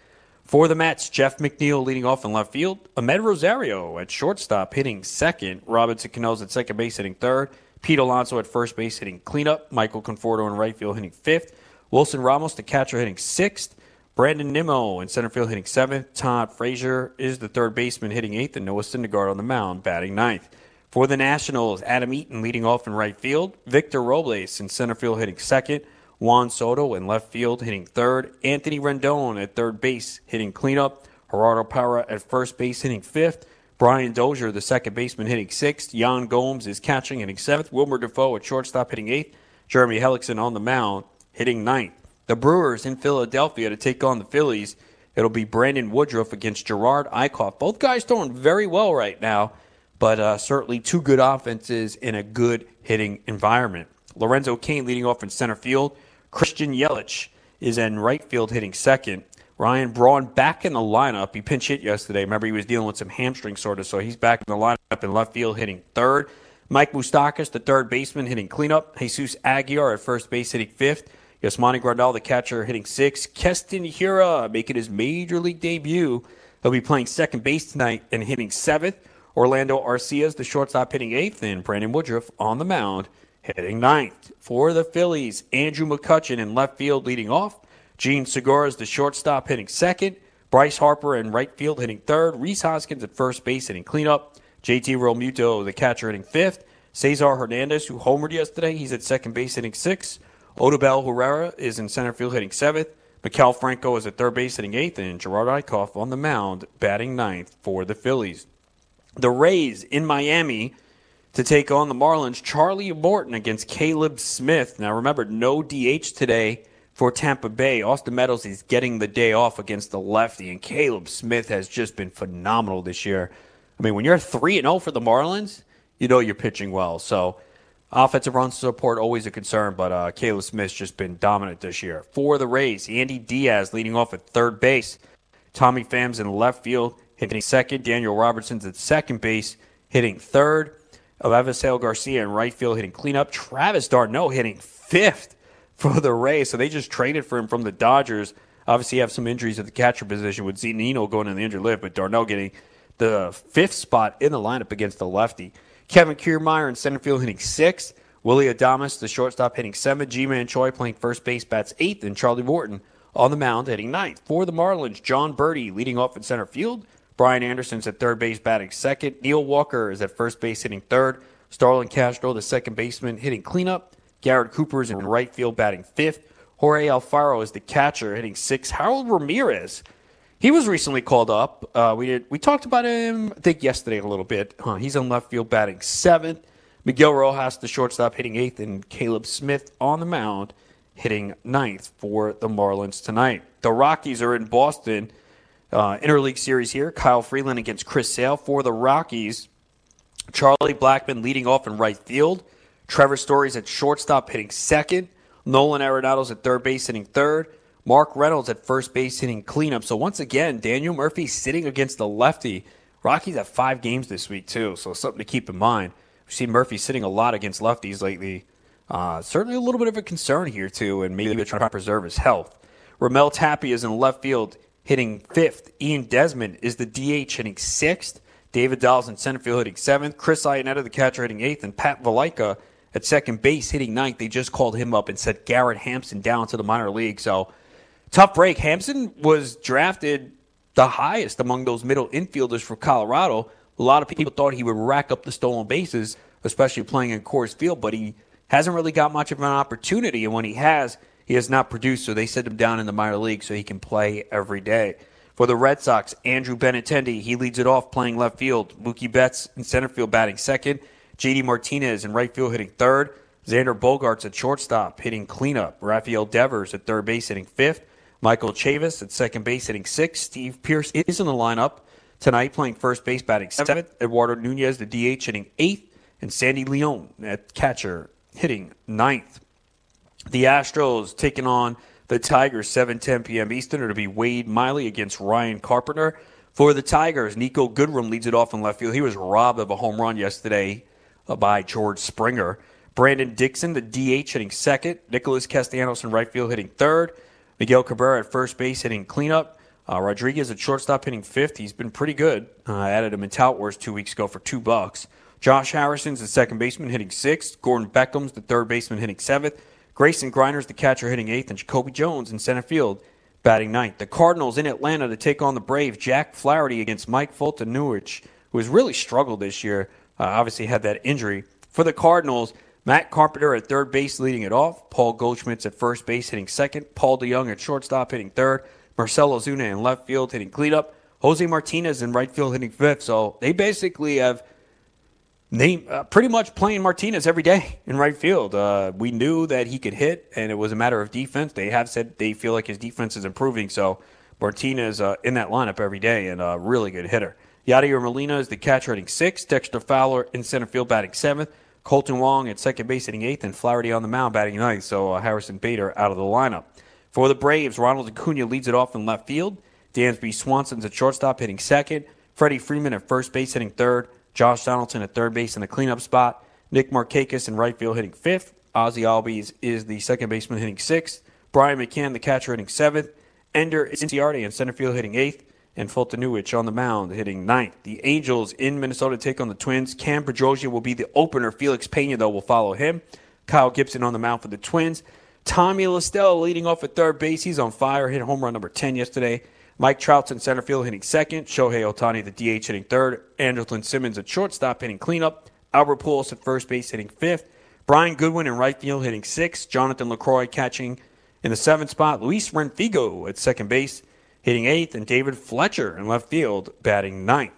For the Mets, Jeff McNeil leading off in left field. Amed Rosario at shortstop hitting second. Robinson Cano's at second base hitting third. Pete Alonso at first base hitting cleanup. Michael Conforto in right field hitting fifth. Wilson Ramos, the catcher, hitting sixth. Brandon Nimmo in center field hitting seventh. Todd Frazier is the third baseman hitting eighth, and Noah Syndergaard on the mound batting ninth. For the Nationals, Adam Eaton leading off in right field. Victor Robles in center field hitting second. Juan Soto in left field hitting third. Anthony Rendon at third base hitting cleanup. Gerardo Parra at first base hitting fifth. Brian Dozier, the second baseman, hitting sixth. Yan Gomes is catching, hitting seventh. Wilmer Difo at shortstop, hitting eighth. Jeremy Hellickson on the mound, hitting ninth the Brewers in Philadelphia to take on the Phillies. It'll be Brandon Woodruff against Jerad Eickhoff. Both guys throwing very well right now, but uh, certainly two good offenses in a good hitting environment. Lorenzo Cain leading off in center field. Christian Yelich is in right field hitting second. Ryan Braun back in the lineup. He pinch hit yesterday. Remember, he was dealing with some hamstring sort of, so he's back in the lineup in left field hitting third. Mike Moustakas, the third baseman, hitting cleanup. Jesus Aguilar at first base hitting fifth. Yasmani Grandal, the catcher, hitting six. Keston Hiura making his major league debut. He'll be playing second base tonight and hitting seventh. Orlando Arcias, the shortstop, hitting eighth. And Brandon Woodruff on the mound, hitting ninth. For the Phillies, Andrew McCutchen in left field leading off. Jean Segura is the shortstop, hitting second. Bryce Harper in right field, hitting third. Rhys Hoskins at first base, hitting cleanup. JT Realmuto, the catcher, hitting fifth. Cesar Hernandez, who homered yesterday, he's at second base, hitting sixth. Odubel Herrera is in center field hitting seventh. Maikel Franco is at third base hitting eighth, and Jerad Eickhoff on the mound batting ninth for the Phillies. The Rays in Miami to take on the Marlins. Charlie Morton against Caleb Smith. Now remember, no DH today for Tampa Bay. Austin Meadows is getting the day off against the lefty, and Caleb Smith has just been phenomenal this year. I mean, when you're 3 0 for the Marlins, you know you're pitching well. So Offensive run support always a concern, but uh, Caleb Smith's just been dominant this year. For the Rays, Yandy Diaz leading off at third base. Tommy Pham's in left field hitting second. Daniel Robertson's at second base hitting third. Avisail Garcia in right field hitting cleanup. Travis d'Arnaud hitting fifth for the Rays. So they just traded for him from the Dodgers. Obviously, have some injuries at the catcher position with Zunino going in the injured list, but d'Arnaud getting the fifth spot in the lineup against the lefty. Kevin Kiermaier in center field hitting sixth. Willy Adames, the shortstop, hitting seventh. Ji-Man Choi playing first base, bats eighth. And Charlie Morton on the mound hitting ninth. For the Marlins, Jon Berti leading off in center field. Brian Anderson's at third base batting second. Neil Walker is at first base hitting third. Starlin Castro, the second baseman, hitting cleanup. Garrett Cooper is in right field batting fifth. Jorge Alfaro is the catcher, hitting six. Harold Ramirez, he was recently called up. Uh, we did we talked about him, I think, yesterday a little bit. Huh, he's on left field batting seventh. Miguel Rojas, the shortstop, hitting eighth, and Caleb Smith on the mound, hitting ninth for the Marlins tonight. The Rockies are in Boston. Uh, interleague series here. Kyle Freeland against Chris Sale for the Rockies. Charlie Blackmon leading off in right field. Trevor Story's at shortstop hitting second. Nolan Arenado's at third base hitting third. Mark Reynolds at first base hitting cleanup. So once again, Daniel Murphy sitting against the lefty. Rockies have five games this week too, so something to keep in mind. We've seen Murphy sitting a lot against lefties lately. Uh, certainly a little bit of a concern here too, and maybe they're trying to preserve his health. Raimel Tapia is in left field hitting fifth. Ian Desmond is the DH hitting sixth. David Dahl's in center field hitting seventh. Chris Iannetta, the catcher, hitting eighth. And Pat Valaika at second base hitting ninth. They just called him up and said Garrett Hampson down to the minor league. So tough break. Hampson was drafted the highest among those middle infielders for Colorado. A lot of people thought he would rack up the stolen bases, especially playing in Coors Field, but he hasn't really got much of an opportunity. And when he has, he has not produced. So they sent him down in the minor league so he can play every day. For the Red Sox, Andrew Benintendi, he leads it off playing left field. Mookie Betts in center field batting second. JD Martinez in right field hitting third. Xander Bogaerts at shortstop hitting cleanup. Rafael Devers at third base hitting fifth. Michael Chavis at second base hitting sixth. Steve Pearce is in the lineup tonight playing first base batting seventh. Eduardo Nunez, the DH, hitting eighth. And Sandy Leon at catcher hitting ninth. The Astros taking on the Tigers, 7:10 p.m. Eastern. It'll be Wade Miley against Ryan Carpenter. For the Tigers, Niko Goodrum leads it off in left field. He was robbed of a home run yesterday uh, by George Springer. Brandon Dixon, the DH, hitting second. Nicholas Castellanos in right field hitting third. Miguel Cabrera at first base hitting cleanup. Uh, Rodriguez at shortstop hitting fifth. He's been pretty good. Uh, added him in Tout Wars two weeks ago for two bucks. Josh Harrison's the second baseman hitting sixth. Gordon Beckham's the third baseman hitting seventh. Grayson Greiner's the catcher hitting eighth, and Jacoby Jones in center field batting ninth. The Cardinals in Atlanta to take on the Braves. Jack Flaherty against Mike Fulton Foltynewicz, who has really struggled this year. Uh, obviously had that injury. For the Cardinals, Matt Carpenter at third base leading it off. Paul Goldschmidt's at first base hitting second. Paul DeJong at shortstop hitting third. Marcell Ozuna in left field hitting cleanup. Jose Martinez in right field hitting fifth. So they basically have – name uh, pretty much playing Martinez every day in right field. Uh, we knew that he could hit, and it was a matter of defense. They have said they feel like his defense is improving, so Martinez uh, in that lineup every day and a really good hitter. Yadier Molina is the catcher hitting sixth. Dexter Fowler in center field batting seventh. Kolten Wong at second base hitting eighth, and Flaherty on the mound batting ninth. So uh, Harrison Bader out of the lineup. For the Braves, Ronald Acuna leads it off in left field. Dansby Swanson's at shortstop hitting second. Freddie Freeman at first base hitting third. Josh Donaldson at third base in the cleanup spot. Nick Markakis in right field hitting fifth. Ozzie Albies is the second baseman hitting sixth. Brian McCann, the catcher, hitting seventh. Ender Inciarte in center field hitting eighth. And Foltynewicz on the mound hitting ninth. The Angels in Minnesota take on the Twins. Cam Bedrosian will be the opener. Felix Pena, though, will follow him. Kyle Gibson on the mound for the Twins. Tommy La Stella leading off at third base. He's on fire. Hit home run number 10 yesterday. Mike Trout's in center field hitting second. Shohei Ohtani, the DH, hitting third. Andrelton Simmons at shortstop hitting cleanup. Albert Pujols at first base hitting fifth. Brian Goodwin in right field hitting sixth. Jonathan Lucroy catching in the seventh spot. Luis Rengifo at second base hitting eighth. And David Fletcher in left field batting ninth.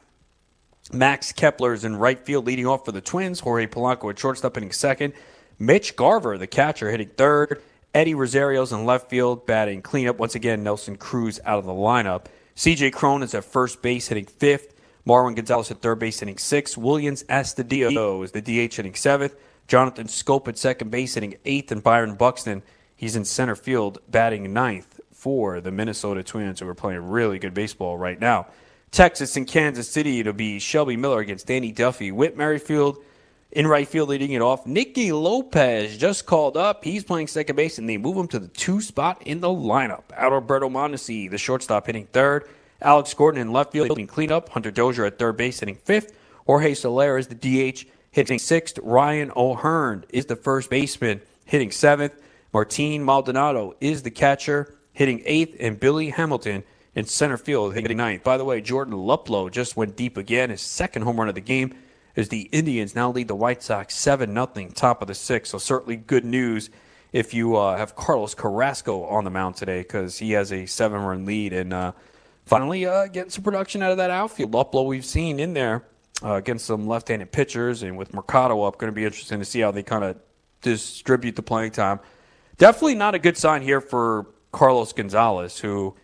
Max Kepler is in right field leading off for the Twins. Jorge Polanco at shortstop hitting second. Mitch Garver, the catcher, hitting third. Eddie Rosario's in left field batting cleanup. Once again, Nelson Cruz out of the lineup. CJ Cron is at first base hitting fifth. Marwin Gonzalez at third base hitting sixth. Willians Astudillo is the DH hitting seventh. Jonathan Schoop at second base hitting eighth. And Byron Buxton, he's in center field batting ninth for the Minnesota Twins, who are playing really good baseball right now. Texas and Kansas City, it'll be Shelby Miller against Danny Duffy. Whit Merrifield in right field, leading it off, Nicky Lopez just called up. He's playing second base, and they move him to the two spot in the lineup. Alberto Mondesi, the shortstop, hitting third. Alex Gordon in left field hitting cleanup. Hunter Dozier at third base hitting fifth. Jorge Soler is the DH hitting sixth. Ryan O'Hearn is the first baseman hitting seventh. Martin Maldonado is the catcher hitting eighth. And Billy Hamilton in center field hitting ninth. By the way, Jordan Luplow just went deep again, his second home run of the game as the Indians now lead the White Sox 7 0, top of the sixth. So, certainly good news if you uh, have Carlos Carrasco on the mound today because he has a seven run lead and uh, finally uh, getting some production out of that outfield. Luplow, we've seen in there uh, against some left handed pitchers and with Mercado up, going to be interesting to see how they kind of distribute the playing time. Definitely not a good sign here for Carlos Gonzalez, who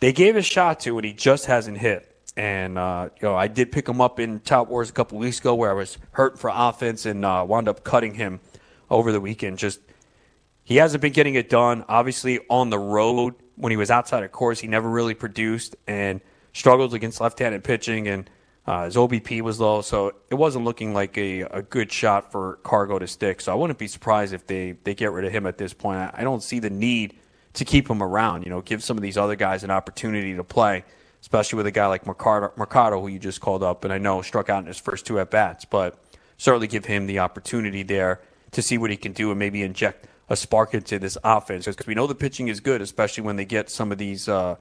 they gave a shot to and he just hasn't hit. And uh, you know, I did pick him up in Tout Wars a couple weeks ago, where I was hurt for offense and uh, wound up cutting him over the weekend. Just he hasn't been getting it done. Obviously, on the road when he was outside of Coors, he never really produced and struggled against left-handed pitching, and uh, his OBP was low, so it wasn't looking like a, a good shot for Cargo to stick. So I wouldn't be surprised if they they get rid of him at this point. I, I don't see the need to keep him around. You know, give some of these other guys an opportunity to play especially with a guy like Mercado, Mercado, who you just called up, and I know struck out in his first two at bats, but certainly give him the opportunity there to see what he can do and maybe inject a spark into this offense because we know the pitching is good, especially when they get some of these uh,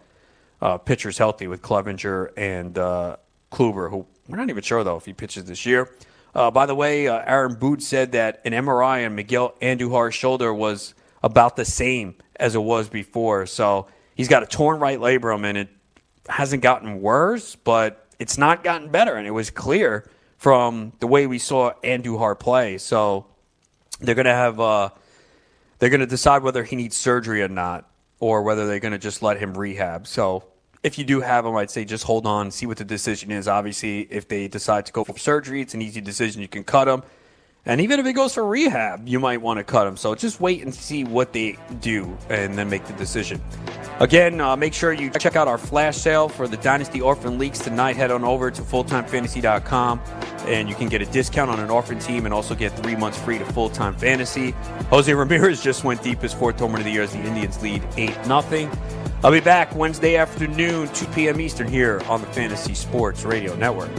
uh, pitchers healthy with Clevinger and uh, Kluber, who we're not even sure though if he pitches this year. Uh, by the way, uh, Aaron Boone said that an MRI on Miguel Andujar's shoulder was about the same as it was before, so he's got a torn right labrum, and it hasn't gotten worse, but it's not gotten better. And it was clear from the way we saw Andujar play. So they're going to have, uh, they're going to decide whether he needs surgery or not, or whether they're going to just let him rehab. So if you do have him, I'd say just hold on, see what the decision is. Obviously, if they decide to go for surgery, it's an easy decision. You can cut him. And even if he goes for rehab, you might want to cut him. So just wait and see what they do and then make the decision. Again, uh, make sure you check out our flash sale for the Dynasty Orphan Leagues tonight. Head on over to fulltimefantasy.com and you can get a discount on an orphan team and also get three months free to full time fantasy. Jose Ramirez [LAUGHS] just went deep his fourth tournament of the year as the Indians lead 8 0. I'll be back Wednesday afternoon, 2 p.m. Eastern, here on the Fantasy Sports Radio Network.